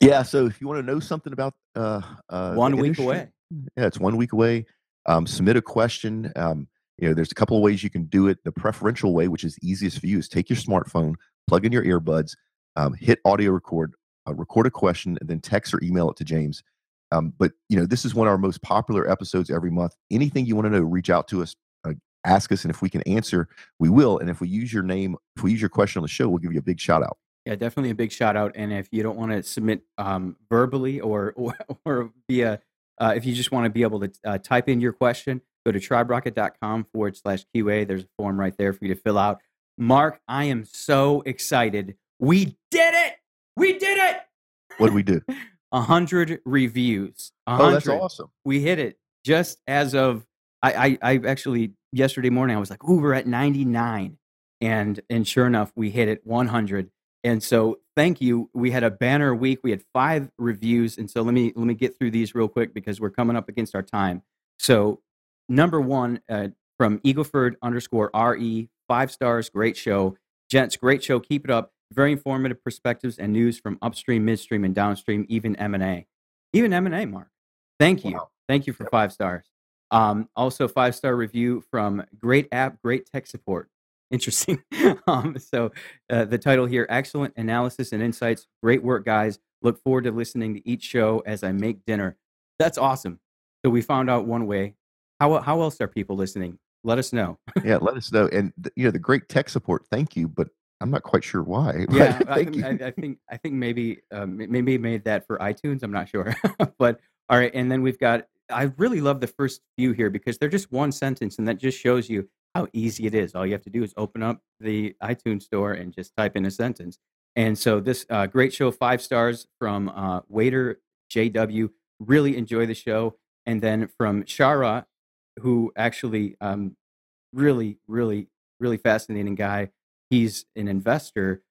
Yeah, so if you want to know something about uh, uh one week industry, away, yeah, it's one week away. Um, submit a question. Um, you know there's a couple of ways you can do it the preferential way which is easiest for you is take your smartphone plug in your earbuds um, hit audio record uh, record a question and then text or email it to james um, but you know this is one of our most popular episodes every month anything you want to know reach out to us ask us and if we can answer we will and if we use your name if we use your question on the show we'll give you a big shout out yeah definitely a big shout out and if you don't want to submit um, verbally or or, or via uh, if you just want to be able to uh, type in your question Go to triberocket.com forward slash QA. There's a form right there for you to fill out. Mark, I am so excited. We did it. We did it. What did we do? A hundred reviews. 100. Oh, that's awesome. We hit it just as of I, I, I actually yesterday morning I was like, ooh, we're at 99. And and sure enough, we hit it 100. And so thank you. We had a banner week. We had five reviews. And so let me let me get through these real quick because we're coming up against our time. So number one uh, from Eagleford underscore RE, five stars, great show. Gents, great show. Keep it up. Very informative perspectives and news from upstream, midstream, and downstream, even M&A. Even M&A, Mark. Thank you. Wow. Thank you for five stars. Um, also, five star review from Great App, Great Tech Support. Interesting. um, so, uh, the title here Excellent Analysis and Insights. Great work, guys. Look forward to listening to each show as I make dinner. That's awesome. So, we found out one way how how else are people listening? Let us know. yeah, let us know. And you know, the great tech support. Thank you, but I'm not quite sure why. Yeah, I, I, I, think I think maybe um, maybe made that for iTunes. I'm not sure, but all right. And then we've got. I really love the first few here because they're just one sentence, and that just shows you how easy it is. All you have to do is open up the iTunes store and just type in a sentence. And so this uh, great show, five stars from uh, Waiter JW. Really enjoy the show. and then from Shara, who actually um, really, really, really fascinating guy. He's an investor.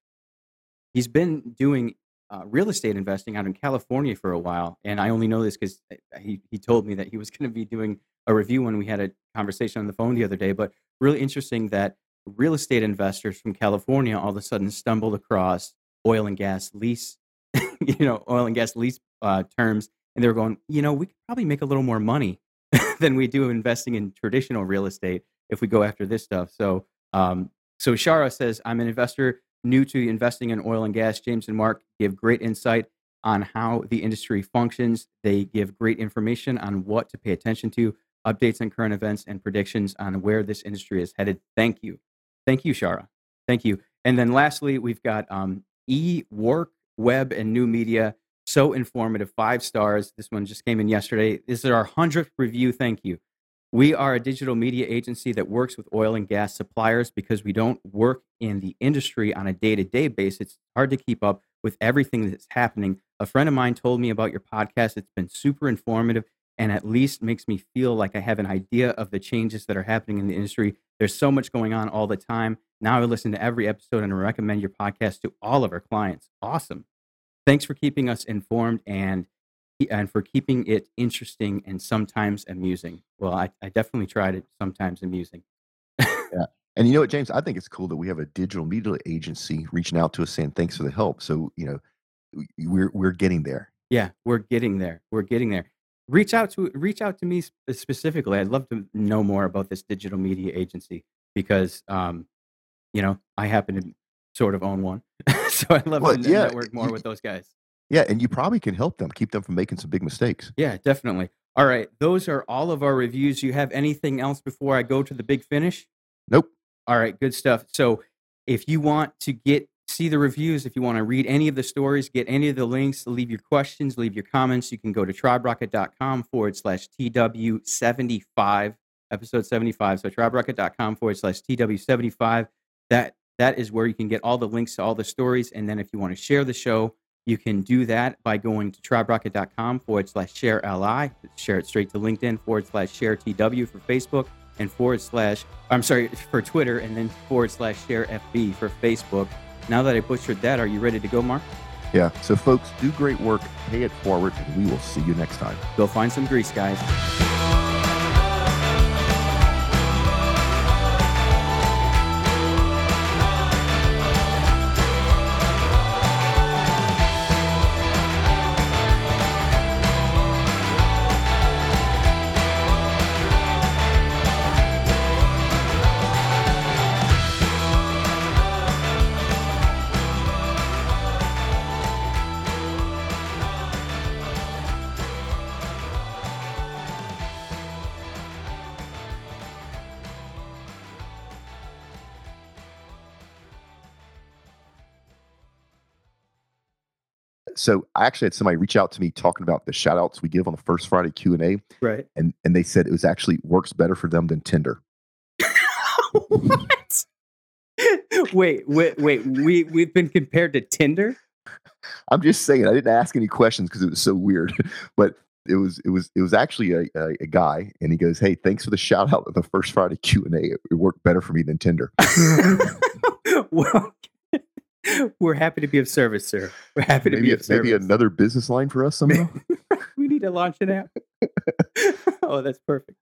He's been doing uh, real estate investing out in California for a while, and I only know this because uh, he he told me that he was going to be doing a review when we had a conversation on the phone the other day. But really interesting that real estate investors from California all of a sudden stumbled across oil and gas lease, you know, oil and gas lease uh, terms, and they were going, you know, we could probably make a little more money than we do investing in traditional real estate if we go after this stuff. So, um, so Shara says, I'm an investor new to investing in oil and gas. James and Mark give great insight on how the industry functions. They give great information on what to pay attention to, updates on current events, and predictions on where this industry is headed. Thank you. Thank you, Shara. Thank you. And then lastly, we've got um, E Work Web and New Media. So informative, five stars. This one just came in yesterday. This is our 100th review. Thank you. We are a digital media agency that works with oil and gas suppliers because we don't work in the industry on a day to day basis. It's hard to keep up with everything that's happening. A friend of mine told me about your podcast. It's been super informative and at least makes me feel like I have an idea of the changes that are happening in the industry. There's so much going on all the time. Now I listen to every episode and recommend your podcast to all of our clients. Awesome. Thanks for keeping us informed and and for keeping it interesting and sometimes amusing. Well, I, I definitely tried it sometimes amusing. yeah. And you know what, James? I think it's cool that we have a digital media agency reaching out to us saying thanks for the help. So, you know, we're we're getting there. Yeah, we're getting there. We're getting there. Reach out to reach out to me specifically. I'd love to know more about this digital media agency because um, you know, I happen to sort of own one. so I'd love well, to yeah, network more with those guys. Yeah, and you probably can help them, keep them from making some big mistakes. Yeah, definitely. All right, those are all of our reviews. You have anything else before I go to the big finish? Nope. All right, good stuff. So, if you want to get see the reviews, if you want to read any of the stories, get any of the links, leave your questions, leave your comments, you can go to triberocket.com forward slash TW75, episode 75. So, triberocket.com forward slash TW75. That that is where you can get all the links to all the stories. And then if you want to share the show, you can do that by going to triberocket.com forward slash share LI, share it straight to LinkedIn forward slash share TW for Facebook and forward slash, I'm sorry, for Twitter and then forward slash share FB for Facebook. Now that I butchered that, are you ready to go, Mark? Yeah. So, folks, do great work, pay it forward, and we will see you next time. Go find some grease, guys. So I actually had somebody reach out to me talking about the shout outs we give on the first Friday Q and A. Right. And and they said it was actually works better for them than Tinder. what? wait, wait, wait. We we've been compared to Tinder? I'm just saying I didn't ask any questions because it was so weird. but it was it was it was actually a, a, a, guy and he goes, Hey, thanks for the shout out of the first Friday Q and A. It, it worked better for me than Tinder. well, We're happy to be of service, sir. We're happy to be of service. Maybe another business line for us somehow. we need to launch an app. oh, that's perfect.